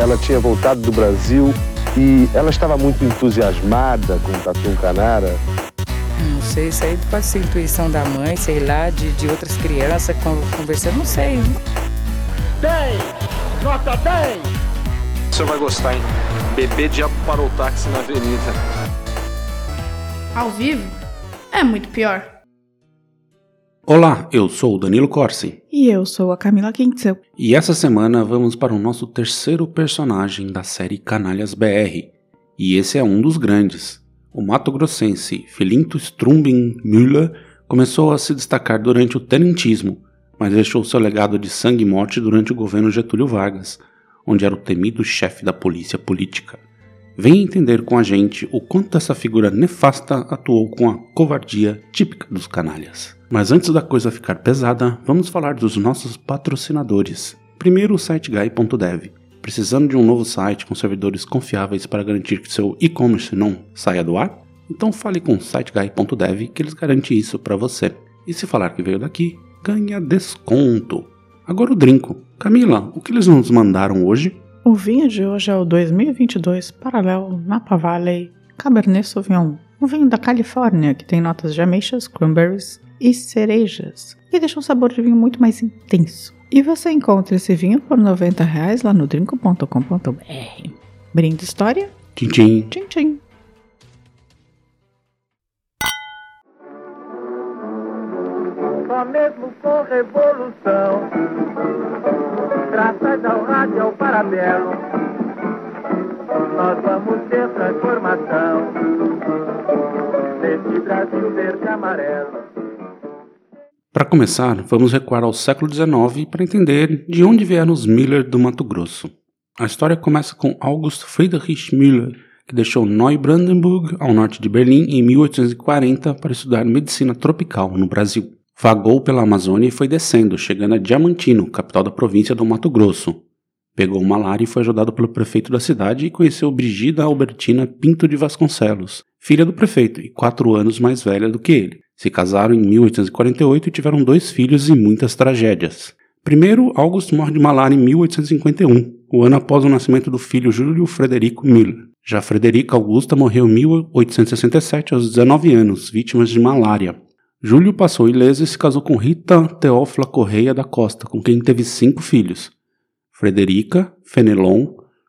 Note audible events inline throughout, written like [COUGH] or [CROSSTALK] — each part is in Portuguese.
ela tinha voltado do Brasil e ela estava muito entusiasmada com o Tatu Canara. Não sei, isso aí pode ser intuição da mãe, sei lá, de, de outras crianças conversando, não sei. 10! Nota 10! O senhor vai gostar, hein? Bebê diabo parou o táxi na avenida. Ao vivo? É muito pior. Olá, eu sou o Danilo Corsi. E eu sou a Camila Quintzel. E essa semana vamos para o nosso terceiro personagem da série Canalhas BR. E esse é um dos grandes. O mato-grossense Filinto Strumbin Müller começou a se destacar durante o tenentismo, mas deixou seu legado de sangue e morte durante o governo Getúlio Vargas, onde era o temido chefe da polícia política. Venha entender com a gente o quanto essa figura nefasta atuou com a covardia típica dos canalhas. Mas antes da coisa ficar pesada, vamos falar dos nossos patrocinadores. Primeiro o siteguy.dev. Precisando de um novo site com servidores confiáveis para garantir que seu e-commerce não saia do ar? Então fale com o siteguy.dev que eles garantem isso para você. E se falar que veio daqui, ganha desconto. Agora o drinco. Camila, o que eles nos mandaram hoje? O vinho de hoje é o 2022 Paralel Napa Valley Cabernet Sauvignon, um vinho da Califórnia que tem notas de ameixas, cranberries e cerejas, e deixa um sabor de vinho muito mais intenso. E você encontra esse vinho por 90 reais lá no drinco.com.br. Brinde história? Tchim, tchim. Tchim, tchim. Só mesmo com revolução, graças ao rádio e ao paralelo, nós vamos ter transformação nesse Brasil verde e amarelo. Para começar, vamos recuar ao século XIX para entender de onde vieram os Müller do Mato Grosso. A história começa com August Friedrich Müller, que deixou Neubrandenburg, ao norte de Berlim, em 1840 para estudar medicina tropical no Brasil. Vagou pela Amazônia e foi descendo, chegando a Diamantino, capital da província do Mato Grosso. Pegou malária e foi ajudado pelo prefeito da cidade e conheceu Brigida Albertina Pinto de Vasconcelos, filha do prefeito e quatro anos mais velha do que ele. Se casaram em 1848 e tiveram dois filhos e muitas tragédias. Primeiro, August morre de malária em 1851, o ano após o nascimento do filho Júlio Frederico Miller. Já Frederica Augusta morreu em 1867 aos 19 anos, vítima de malária. Júlio passou ileso e se casou com Rita Teófila Correia da Costa, com quem teve cinco filhos: Frederica, Fenelon,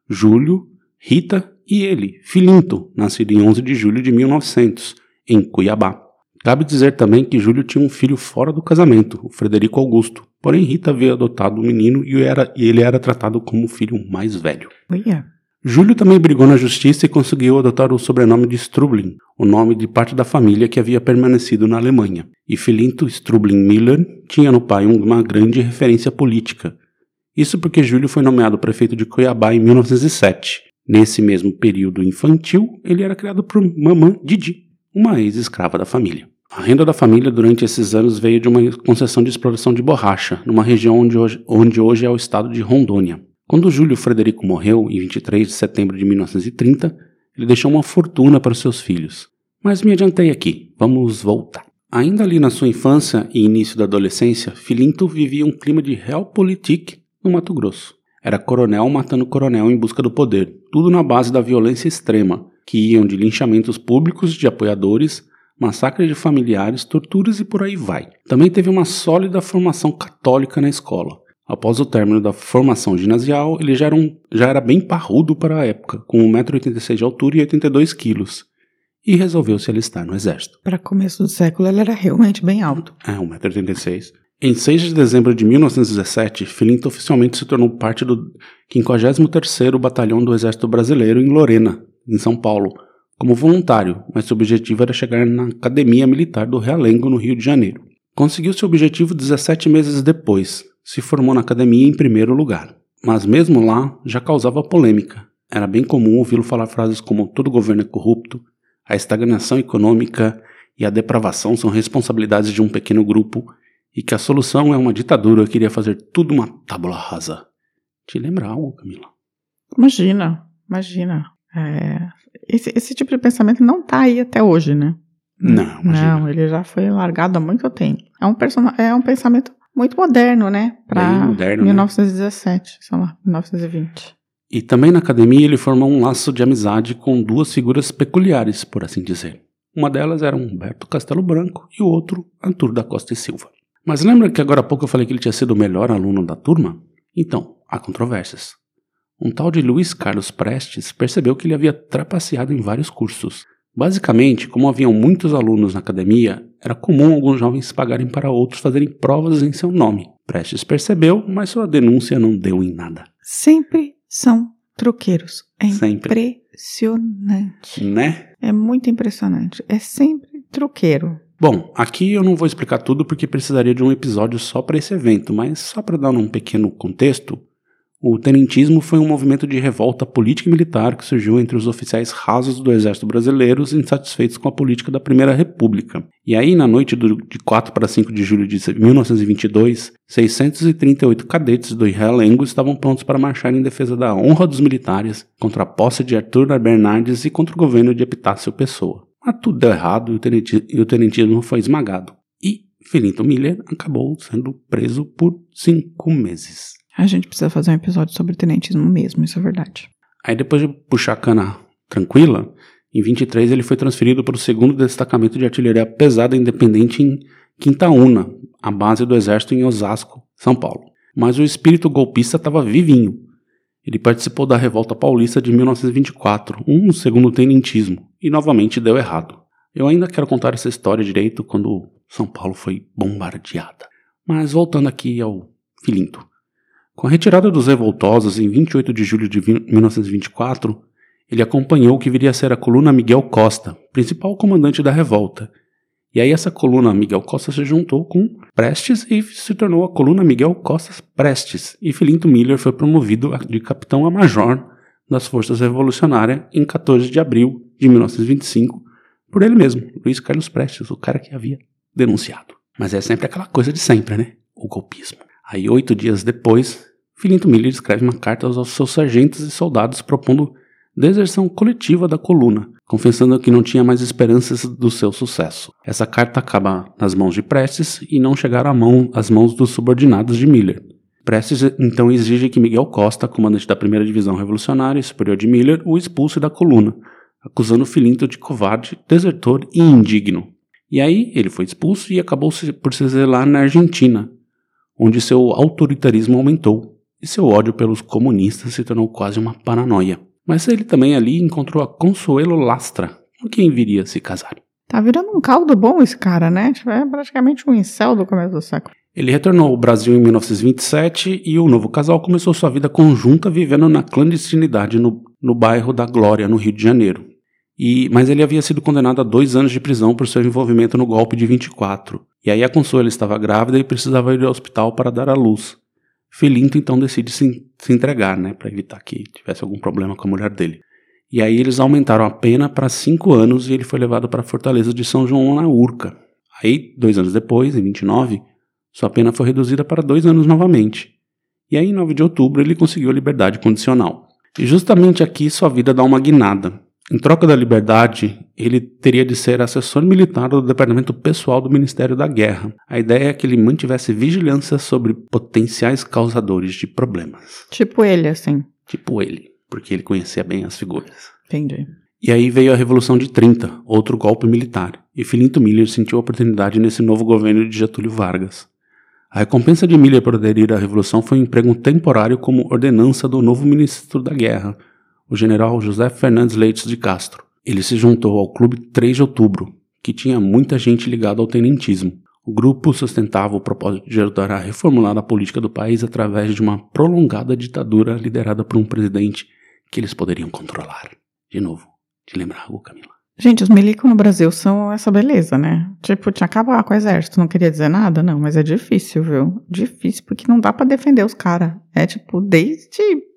Júlio, Rita e ele, Filinto, nascido em 11 de julho de 1900, em Cuiabá. Cabe dizer também que Júlio tinha um filho fora do casamento, o Frederico Augusto, porém Rita havia adotado o um menino e, era, e ele era tratado como o filho mais velho. Uia. Júlio também brigou na justiça e conseguiu adotar o sobrenome de Strublin, o nome de parte da família que havia permanecido na Alemanha. E Filinto Strublin Miller tinha no pai uma grande referência política. Isso porque Júlio foi nomeado prefeito de Cuiabá em 1907. Nesse mesmo período infantil, ele era criado por mamã Didi, uma ex-escrava da família. A renda da família durante esses anos veio de uma concessão de exploração de borracha, numa região onde hoje, onde hoje é o estado de Rondônia. Quando Júlio Frederico morreu, em 23 de setembro de 1930, ele deixou uma fortuna para os seus filhos. Mas me adiantei aqui, vamos voltar. Ainda ali na sua infância e início da adolescência, Filinto vivia um clima de realpolitik no Mato Grosso. Era coronel matando coronel em busca do poder, tudo na base da violência extrema, que iam de linchamentos públicos de apoiadores, massacres de familiares, torturas e por aí vai. Também teve uma sólida formação católica na escola. Após o término da formação ginasial, ele já era, um, já era bem parrudo para a época, com 1,86m de altura e 82kg, e resolveu se alistar no exército. Para começo do século, ele era realmente bem alto. É, 1,86m. Em 6 de dezembro de 1917, Filinto oficialmente se tornou parte do 53º Batalhão do Exército Brasileiro em Lorena, em São Paulo, como voluntário, mas seu objetivo era chegar na Academia Militar do Realengo, no Rio de Janeiro. Conseguiu seu objetivo 17 meses depois, se formou na academia em primeiro lugar. Mas mesmo lá já causava polêmica. Era bem comum ouvi-lo falar frases como todo governo é corrupto, a estagnação econômica e a depravação são responsabilidades de um pequeno grupo e que a solução é uma ditadura que iria fazer tudo uma tábula rasa. Te lembra algo, Camila? Imagina, imagina. É, esse, esse, tipo de pensamento não tá aí até hoje, né? Não, imagina. Não, ele já foi largado há muito tempo. É um, é um pensamento muito moderno, né? Para 1917, né? sei lá, 1920. E também na academia ele formou um laço de amizade com duas figuras peculiares, por assim dizer. Uma delas era Humberto Castelo Branco e o outro, Arthur da Costa e Silva. Mas lembra que agora há pouco eu falei que ele tinha sido o melhor aluno da turma? Então, há controvérsias. Um tal de Luiz Carlos Prestes percebeu que ele havia trapaceado em vários cursos. Basicamente, como haviam muitos alunos na academia, era comum alguns jovens pagarem para outros fazerem provas em seu nome. Prestes percebeu, mas sua denúncia não deu em nada. Sempre são troqueiros. É Sempre. impressionante. Né? É muito impressionante. É sempre troqueiro. Bom, aqui eu não vou explicar tudo porque precisaria de um episódio só para esse evento, mas só para dar um pequeno contexto, o tenentismo foi um movimento de revolta política e militar que surgiu entre os oficiais rasos do exército brasileiro insatisfeitos com a política da Primeira República. E aí, na noite do, de 4 para 5 de julho de 1922, 638 cadetes do Realengo estavam prontos para marchar em defesa da honra dos militares, contra a posse de Arthur Bernardes e contra o governo de Epitácio Pessoa. Mas tudo deu errado e o, tenenti, o tenentismo foi esmagado. E Filinto Miller acabou sendo preso por cinco meses. A gente precisa fazer um episódio sobre tenentismo mesmo, isso é verdade. Aí depois de puxar a cana tranquila, em 23 ele foi transferido para o segundo destacamento de artilharia pesada independente em Quintaúna, a base do exército em Osasco, São Paulo. Mas o espírito golpista estava vivinho. Ele participou da Revolta Paulista de 1924, um segundo tenentismo, e novamente deu errado. Eu ainda quero contar essa história direito quando São Paulo foi bombardeada. Mas voltando aqui ao Filinto. Com a retirada dos revoltosos em 28 de julho de 1924, ele acompanhou o que viria a ser a coluna Miguel Costa, principal comandante da revolta. E aí essa coluna Miguel Costa se juntou com Prestes e se tornou a coluna Miguel Costas Prestes, e Filinto Miller foi promovido de capitão a major das forças revolucionárias em 14 de abril de 1925 por ele mesmo, Luiz Carlos Prestes, o cara que havia denunciado. Mas é sempre aquela coisa de sempre, né? O golpismo. Aí, oito dias depois, Filinto Miller escreve uma carta aos seus sargentos e soldados propondo deserção coletiva da coluna, confessando que não tinha mais esperanças do seu sucesso. Essa carta acaba nas mãos de Prestes e não chegar à mão, às mãos dos subordinados de Miller. Prestes então exige que Miguel Costa, comandante da primeira divisão revolucionária e superior de Miller, o expulse da coluna, acusando Filinto de covarde, desertor e indigno. E aí ele foi expulso e acabou por se exilar na Argentina, onde seu autoritarismo aumentou e seu ódio pelos comunistas se tornou quase uma paranoia. Mas ele também ali encontrou a Consuelo Lastra, com quem viria se casar. Tá virando um caldo bom esse cara, né? Tipo, é praticamente um incel do começo do século. Ele retornou ao Brasil em 1927 e o novo casal começou sua vida conjunta vivendo na clandestinidade no, no bairro da Glória, no Rio de Janeiro. E, mas ele havia sido condenado a dois anos de prisão por seu envolvimento no golpe de 24. E aí a Consuelo estava grávida e precisava ir ao hospital para dar à luz. Filinto então decide se, se entregar, né, para evitar que tivesse algum problema com a mulher dele. E aí eles aumentaram a pena para cinco anos e ele foi levado para a fortaleza de São João na Urca. Aí, dois anos depois, em 29, sua pena foi reduzida para dois anos novamente. E aí, em 9 de outubro, ele conseguiu a liberdade condicional. E justamente aqui sua vida dá uma guinada. Em troca da liberdade, ele teria de ser assessor militar do departamento pessoal do Ministério da Guerra. A ideia é que ele mantivesse vigilância sobre potenciais causadores de problemas. Tipo ele, assim. Tipo ele, porque ele conhecia bem as figuras. Entendi. E aí veio a Revolução de 30, outro golpe militar, e Filinto Miller sentiu a oportunidade nesse novo governo de Getúlio Vargas. A recompensa de Miller por aderir à Revolução foi um emprego temporário como ordenança do novo ministro da Guerra, o general José Fernandes Leites de Castro. Ele se juntou ao Clube 3 de Outubro, que tinha muita gente ligada ao tenentismo. O grupo sustentava o propósito de ajudar a reformular a política do país através de uma prolongada ditadura liderada por um presidente que eles poderiam controlar. De novo, te lembrar algo, Camila? Gente, os milicos no Brasil são essa beleza, né? Tipo, tinha acabar com o exército, não queria dizer nada, não, mas é difícil, viu? Difícil, porque não dá para defender os caras. É tipo, desde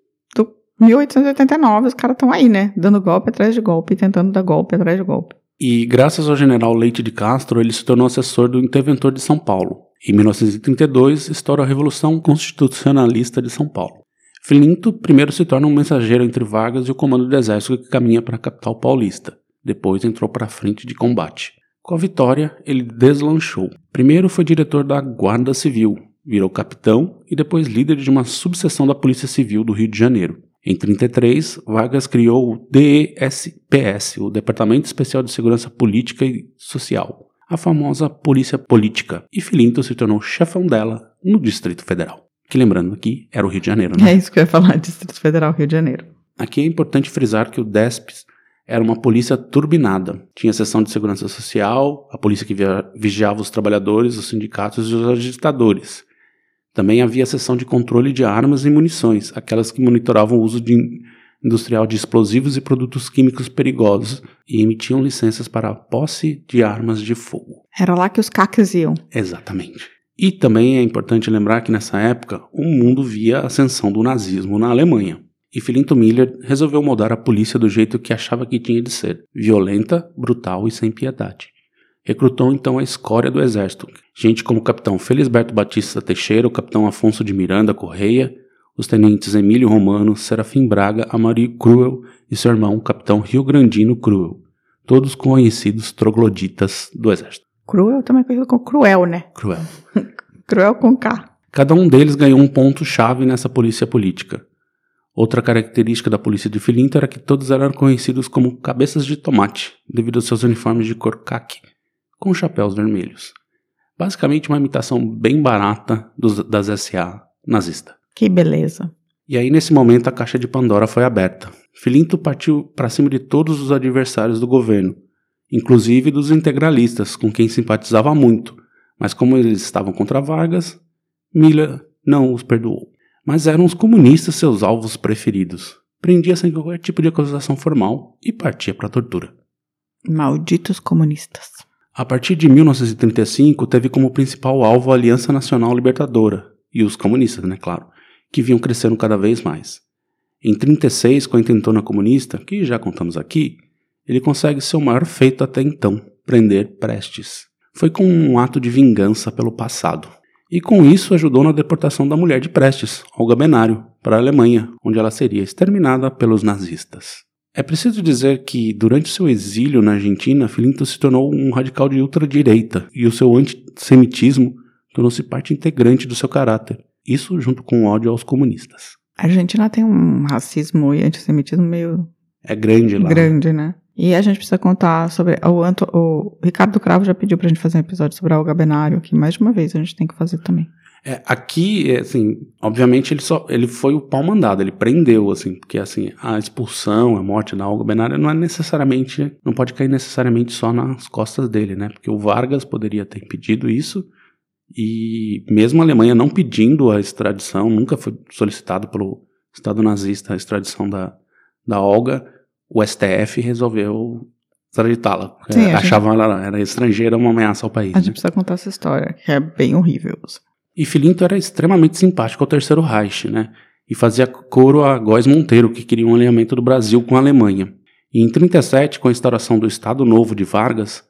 1889, os caras estão aí, né? Dando golpe atrás de golpe, tentando dar golpe atrás de golpe. E graças ao general Leite de Castro, ele se tornou assessor do interventor de São Paulo. Em 1932, estoura a Revolução Constitucionalista de São Paulo. Filinto primeiro se torna um mensageiro entre Vargas e o comando do exército que caminha para a capital paulista. Depois entrou para a frente de combate. Com a vitória, ele deslanchou. Primeiro foi diretor da Guarda Civil, virou capitão e depois líder de uma subseção da Polícia Civil do Rio de Janeiro. Em 33, Vargas criou o DESPS, o Departamento Especial de Segurança Política e Social, a famosa Polícia Política, e Filinto se tornou chefão dela no Distrito Federal. Que lembrando aqui, era o Rio de Janeiro, né? É isso que eu ia falar, Distrito Federal, Rio de Janeiro. Aqui é importante frisar que o DESPS era uma polícia turbinada. Tinha seção de segurança social, a polícia que vigiava os trabalhadores, os sindicatos e os agitadores. Também havia seção de controle de armas e munições, aquelas que monitoravam o uso de industrial de explosivos e produtos químicos perigosos e emitiam licenças para a posse de armas de fogo. Era lá que os caques iam. Exatamente. E também é importante lembrar que nessa época o mundo via a ascensão do nazismo na Alemanha. E Filinto Miller resolveu moldar a polícia do jeito que achava que tinha de ser: violenta, brutal e sem piedade. Recrutou então a escória do exército, gente como o capitão Felisberto Batista Teixeira, o capitão Afonso de Miranda Correia, os tenentes Emílio Romano, Serafim Braga, Amari Cruel e seu irmão, o capitão Rio Grandino Cruel, todos conhecidos trogloditas do exército. Cruel também é conhecido como cruel, né? Cruel. [LAUGHS] Cruel com K. Cada um deles ganhou um ponto-chave nessa polícia política. Outra característica da polícia de Filinto era que todos eram conhecidos como cabeças de tomate, devido aos seus uniformes de cor caque, com chapéus vermelhos. Basicamente uma imitação bem barata dos, das SA nazista. Que beleza. E aí nesse momento a caixa de Pandora foi aberta. Filinto partiu para cima de todos os adversários do governo, inclusive dos integralistas, com quem simpatizava muito, mas como eles estavam contra Vargas, Miller não os perdoou. Mas eram os comunistas seus alvos preferidos. Prendia sem qualquer tipo de acusação formal e partia para a tortura. Malditos comunistas. A partir de 1935, teve como principal alvo a Aliança Nacional Libertadora, e os comunistas, né, claro, que vinham crescendo cada vez mais. Em 36, com a intentona comunista, que já contamos aqui, ele consegue seu maior feito até então, prender Prestes. Foi com um ato de vingança pelo passado. E com isso ajudou na deportação da mulher de Prestes, Olga Benário, para a Alemanha, onde ela seria exterminada pelos nazistas. É preciso dizer que, durante seu exílio na Argentina, Filinto se tornou um radical de ultradireita e o seu antissemitismo tornou-se parte integrante do seu caráter, isso junto com o ódio aos comunistas. A Argentina tem um racismo e antissemitismo meio É grande lá. grande, né? E a gente precisa contar sobre. O, Anto, o Ricardo Cravo já pediu pra gente fazer um episódio sobre a Olga Benário, que mais de uma vez a gente tem que fazer também. É, aqui, é, assim, obviamente ele só ele foi o pau mandado, ele prendeu, assim, porque assim, a expulsão, a morte da Olga Benário não é necessariamente, não pode cair necessariamente só nas costas dele, né? Porque o Vargas poderia ter impedido isso e mesmo a Alemanha não pedindo a extradição, nunca foi solicitado pelo Estado nazista a extradição da, da Olga, o STF resolveu extraditá-la. porque Sim, a gente- ela era estrangeira, uma ameaça ao país. A gente né? precisa contar essa história, que é bem horrível. E Filinto era extremamente simpático ao Terceiro Reich, né? E fazia coro a Góes Monteiro, que queria um alinhamento do Brasil com a Alemanha. E em 37, com a instauração do Estado Novo de Vargas,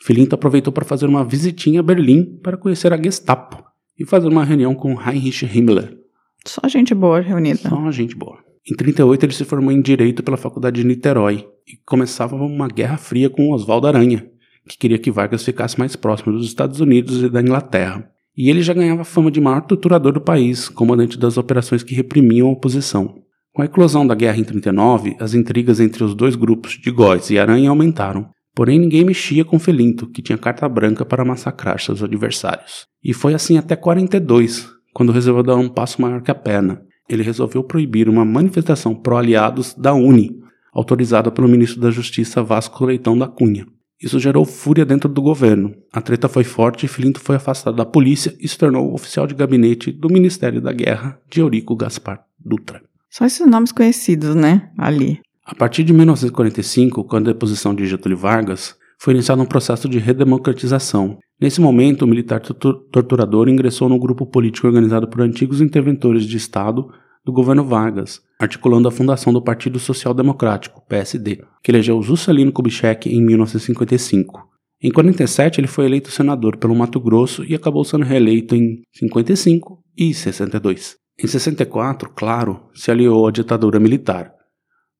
Filinto aproveitou para fazer uma visitinha a Berlim para conhecer a Gestapo e fazer uma reunião com Heinrich Himmler. Só gente boa reunida. Só uma gente boa. Em 38, ele se formou em Direito pela Faculdade de Niterói e começava uma guerra fria com Oswaldo Aranha, que queria que Vargas ficasse mais próximo dos Estados Unidos e da Inglaterra. E ele já ganhava fama de maior torturador do país, comandante das operações que reprimiam a oposição. Com a eclosão da guerra em 39, as intrigas entre os dois grupos de Góes e Aranha aumentaram. Porém, ninguém mexia com Felinto, que tinha carta branca para massacrar seus adversários. E foi assim até 42, quando resolveu dar um passo maior que a perna. Ele resolveu proibir uma manifestação pró-aliados da UNE, autorizada pelo ministro da Justiça Vasco Leitão da Cunha. Isso gerou fúria dentro do governo. A treta foi forte e Filinto foi afastado da polícia e se tornou oficial de gabinete do Ministério da Guerra de Eurico Gaspar Dutra. Só esses nomes conhecidos, né? Ali. A partir de 1945, com a deposição de Getúlio Vargas, foi iniciado um processo de redemocratização. Nesse momento, o militar tortu- torturador ingressou no grupo político organizado por antigos interventores de Estado do governo Vargas, articulando a fundação do Partido Social Democrático, PSD, que elegeu Juscelino Kubitschek em 1955. Em 47, ele foi eleito senador pelo Mato Grosso e acabou sendo reeleito em 55 e 62. Em 64, claro, se aliou à ditadura militar.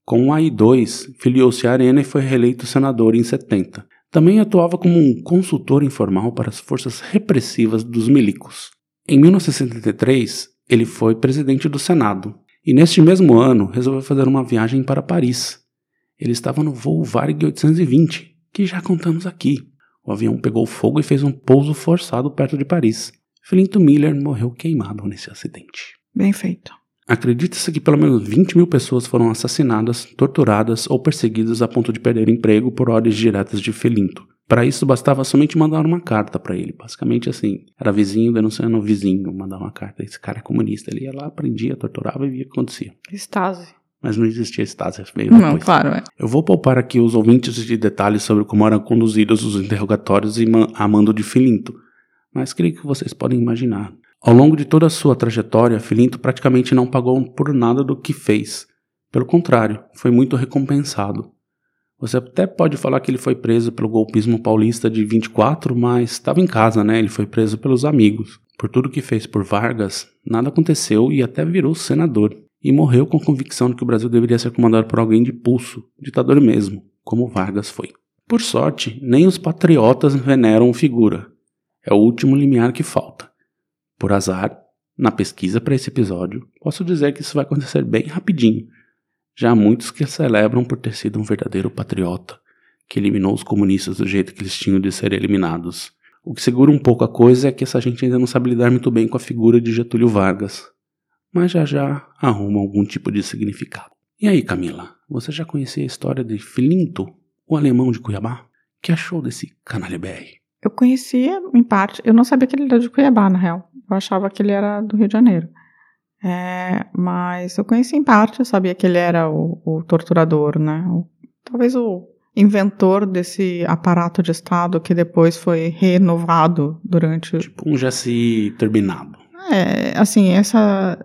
Com o AI-2, filiou-se à Arena e foi reeleito senador em 70. Também atuava como um consultor informal para as forças repressivas dos milicos. Em 1973, ele foi presidente do Senado. E neste mesmo ano, resolveu fazer uma viagem para Paris. Ele estava no voo Varig 820, que já contamos aqui. O avião pegou fogo e fez um pouso forçado perto de Paris. Filinto Miller morreu queimado nesse acidente. Bem feito. Acredita-se que pelo menos 20 mil pessoas foram assassinadas, torturadas ou perseguidas a ponto de perder emprego por ordens diretas de Felinto. Para isso bastava somente mandar uma carta para ele. Basicamente assim, era vizinho denunciando o vizinho, mandar uma carta. Esse cara é comunista. Ele ia lá, prendia, torturava e via o que acontecia. Stasi. Mas não existia Stasi, veio Não, depois. claro, é. Eu vou poupar aqui os ouvintes de detalhes sobre como eram conduzidos os interrogatórios e a mando de Filinto, mas creio que vocês podem imaginar. Ao longo de toda a sua trajetória, Filinto praticamente não pagou por nada do que fez. Pelo contrário, foi muito recompensado. Você até pode falar que ele foi preso pelo golpismo paulista de 24, mas estava em casa, né? Ele foi preso pelos amigos. Por tudo que fez por Vargas, nada aconteceu e até virou senador. E morreu com a convicção de que o Brasil deveria ser comandado por alguém de pulso, ditador mesmo, como Vargas foi. Por sorte, nem os patriotas veneram figura. É o último limiar que falta. Por azar, na pesquisa para esse episódio, posso dizer que isso vai acontecer bem rapidinho. Já há muitos que celebram por ter sido um verdadeiro patriota, que eliminou os comunistas do jeito que eles tinham de ser eliminados. O que segura um pouco a coisa é que essa gente ainda não sabe lidar muito bem com a figura de Getúlio Vargas. Mas já já arruma algum tipo de significado. E aí, Camila, você já conhecia a história de Filinto, o alemão de Cuiabá? Que achou desse canalha BR? Eu conhecia em parte, eu não sabia que ele era de Cuiabá, na real. Eu achava que ele era do Rio de Janeiro. É, mas eu conhecia em parte, eu sabia que ele era o, o torturador, né? O- talvez o inventor desse aparato de Estado que depois foi renovado durante. Tipo um GSI turbinado. É, assim, essa.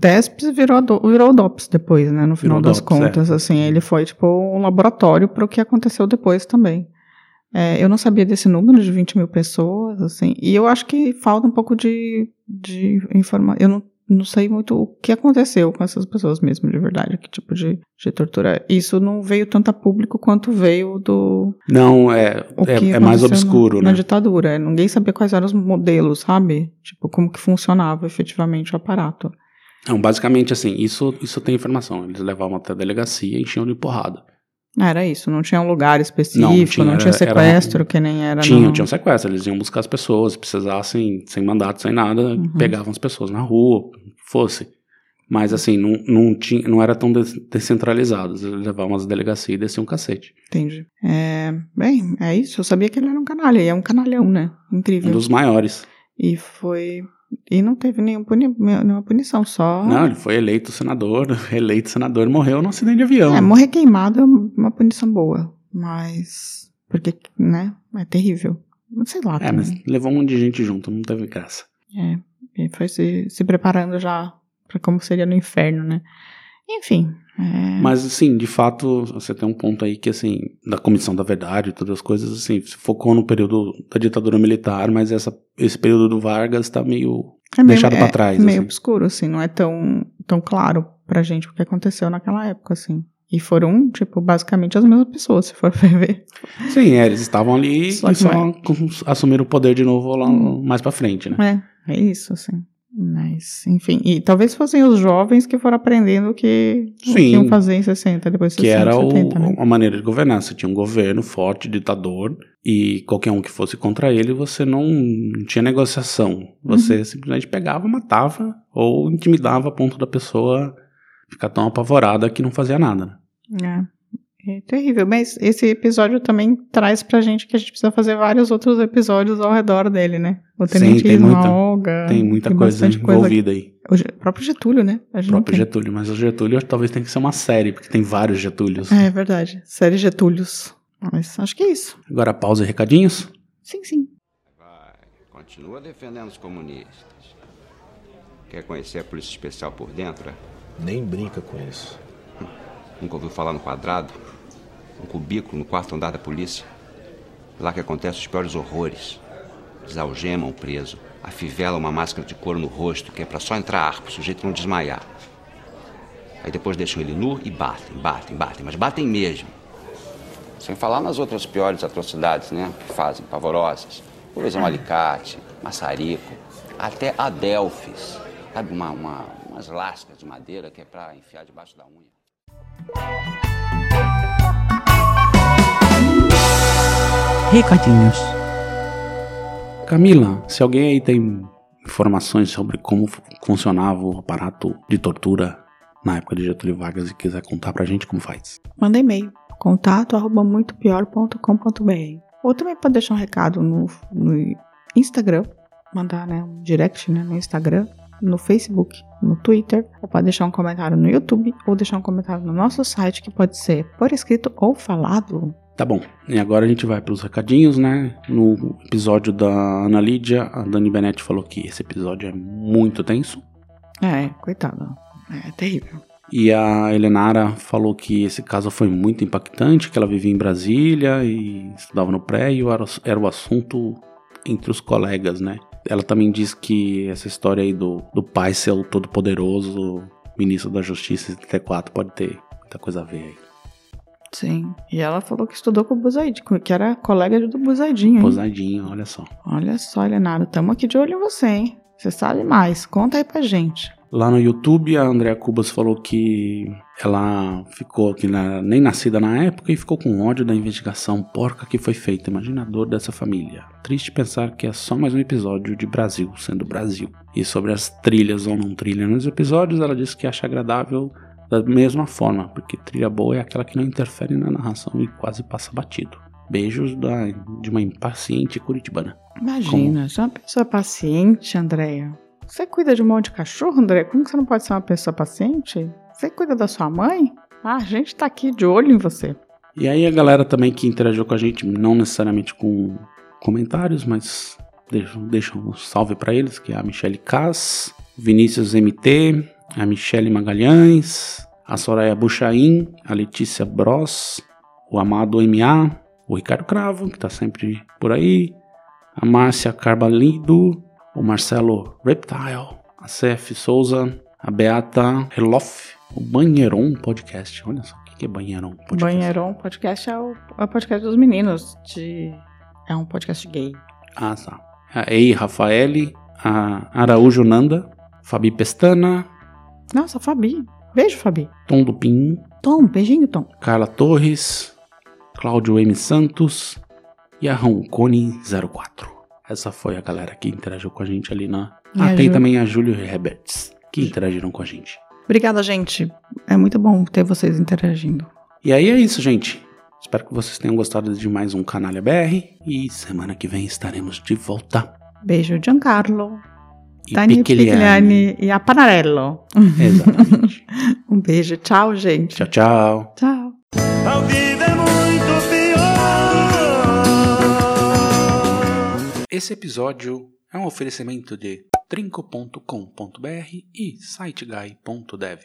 DESPS virou, do- virou DOPS depois, né? No final Virou das DOPS, contas, é. assim, ele foi tipo um laboratório para o que aconteceu depois também. É, eu não sabia desse número de 20 mil pessoas, assim, e eu acho que falta um pouco de, de informação. Eu não, não sei muito o que aconteceu com essas pessoas mesmo, de verdade, que tipo de, de tortura. Isso não veio tanto a público quanto veio do, Não, é, o que é, é mais obscuro, na, né? Na ditadura. É, Ninguém sabia quais eram os modelos, sabe? Tipo, como que funcionava efetivamente o aparato. Não, basicamente assim, isso, isso tem informação. Eles levavam até a delegacia e enchiam de porrada. Era isso, não tinha um lugar específico, Não, não tinha, tinha, era- sequestro, que nem era Tinha, no... tinha um sequestro, eles iam buscar as pessoas, se precisassem, sem mandato, sem nada, Uhum. pegavam as pessoas na rua, fosse. Mas assim, não, não, tinha, não era tão des- descentralizado. Eles levavam as delegacias e desciam um cacete. Entendi. É, bem, é isso. Eu sabia que ele era um canalha, e é um canalhão, né? Incrível. Um dos maiores. E foi... E não teve nenhum puni... nenhuma punição, só... Não, ele foi eleito senador, [LAUGHS] eleito senador morreu num acidente de avião. É, morrer queimado é uma punição boa, mas... Porque, né? É terrível. Sei lá. É, mas também. levou um monte de gente junto, não teve graça. É, e foi se, se preparando já pra como seria no inferno, né? Enfim. é, Mas, assim, de fato, você tem um ponto aí que, assim, da Comissão da Verdade e todas as coisas, assim, se focou no período da ditadura militar, mas essa, esse período do Vargas tá meio é meio- deixado é pra trás, meio assim. obscuro, assim, não é tão, tão claro pra gente o que aconteceu naquela época, assim. E foram, tipo, basicamente as mesmas pessoas, se for [LAUGHS] ver. Sim, é, eles estavam ali Só e só com- assumiram o poder de novo lá mais pra frente, né? É, é isso, assim. Mas, enfim. E talvez fossem os jovens que foram aprendendo o que, o que Sim. iam fazer em 60, depois de Que 60, era o, 70, né? a maneira de governar. Você tinha um governo forte, ditador, e qualquer um que fosse contra ele, você não tinha negociação. Você Uhum. simplesmente pegava, matava, ou intimidava a ponto da pessoa ficar tão apavorada que não fazia nada. né? É. É terrível, mas esse episódio também traz pra gente que a gente precisa fazer vários outros episódios ao redor dele, né? O Sim, Tenente tem muita- Olga. Tem muita coisa bastante envolvida aí. O próprio Getúlio, né? A O próprio tem. Getúlio, mas o Getúlio talvez tenha que ser uma série, porque tem vários Getúlios. É verdade. Série Getúlios. Mas acho que é isso. Agora pausa e recadinhos. Sim, sim. Vai, continua defendendo os comunistas. Quer conhecer a Polícia Especial por dentro? é? Nem brinca com isso. Nunca ouviu falar no quadrado? Um cubículo no quarto andar da polícia? Lá que acontecem os piores horrores. Desalgemam o preso, afivelam uma máscara de couro no rosto, que é pra só entrar ar, pro sujeito não desmaiar. Aí depois deixam ele nu e batem, batem, batem, mas batem mesmo. Sem falar nas outras piores atrocidades, né? Que fazem, pavorosas. Por exemplo, um alicate, maçarico, até adelfes. Sabe, uma, uma, umas lascas de madeira que é pra enfiar debaixo da unha. Recadinhos. Camila, se alguém aí tem informações sobre como fu- funcionava o aparato de tortura na época de Getúlio Vargas e quiser contar pra gente como faz. Manda e-mail. Contato arroba muitopior.com.br Ou também pode deixar um recado no, no Instagram. Mandar né, um direct né, no Instagram, no Facebook, no Twitter. Ou pode deixar um comentário no YouTube. Ou deixar um comentário no nosso site, que pode ser por escrito ou falado. Tá bom, e agora a gente vai pros recadinhos, né? No episódio da Ana Lídia, a Dani Benetti falou que esse episódio é muito tenso. É, coitada. É terrível. E a Helenara falou que esse caso foi muito impactante, que ela vivia em Brasília e estudava no pré e era o assunto entre os colegas, né? Ela também diz que essa história aí do, do pai ser o todo-poderoso ministro da Justiça em 74 pode ter muita coisa a ver aí. Sim. E ela falou que estudou com o Buzaidinho, que era colega do Buzaidinho. hein? Posadinho, olha só. Olha só, Leonardo, tamo aqui de olho em você, hein? Você sabe mais. Conta aí pra gente. Lá no YouTube, a Andrea Cubas falou que ela ficou que era nem nascida na época e ficou com ódio da investigação porca que foi feita. Imagina a dor dessa família. Triste pensar que é só mais um episódio de Brasil sendo Brasil. E sobre as trilhas ou não trilhas nos episódios, ela disse que acha agradável da mesma forma, porque trilha boa é aquela que não interfere na narração e quase passa batido. Beijos da, de uma impaciente curitibana. Imagina, você é uma pessoa paciente, Andréia. Você cuida de um monte de cachorro, Andréia? Como que você não pode ser uma pessoa paciente? Você cuida da sua mãe? Ah, a gente tá aqui de olho em você. E aí a galera também que interagiu com a gente, não necessariamente com comentários, mas deixa, deixa um salve pra eles, que é a Michele Cass, Vinícius MT, a Michele Magalhães, a Soraya Buchaim, a Letícia Bros, o Amado MA, o Ricardo Cravo, que tá sempre por aí, a Márcia Carbalido, o Marcelo Reptile, a CF Souza, a Beata Heloff, o Banheiron Podcast. Olha só, o que é Banheiron Podcast? Banheiron Podcast é o, é o podcast dos meninos. De... É um podcast gay. Ah, tá. A Ei Rafaele, a Araújo Nanda, Fabi Pestana, Nossa, Fabi. Beijo, Fabi. Tom Lupin, Tom, beijinho, Tom. Carla Torres, Cláudio M. Santos e a Roncone 04. Essa foi a galera que interagiu com a gente ali na. E ah, tem Ju- também a Júlio Herberts, que interagiram com a gente. Obrigada, gente. É muito bom ter vocês interagindo. E aí é isso, gente. Espero que vocês tenham gostado de mais um Canalha BR. E semana que vem estaremos de volta. Beijo, Giancarlo. E Dani. Pigliani e a Panarello. Exatamente. [LAUGHS] um beijo. Tchau, gente. tchau, tchau. Tchau. Esse episódio é um oferecimento de trinco.com.br e siteguy.dev.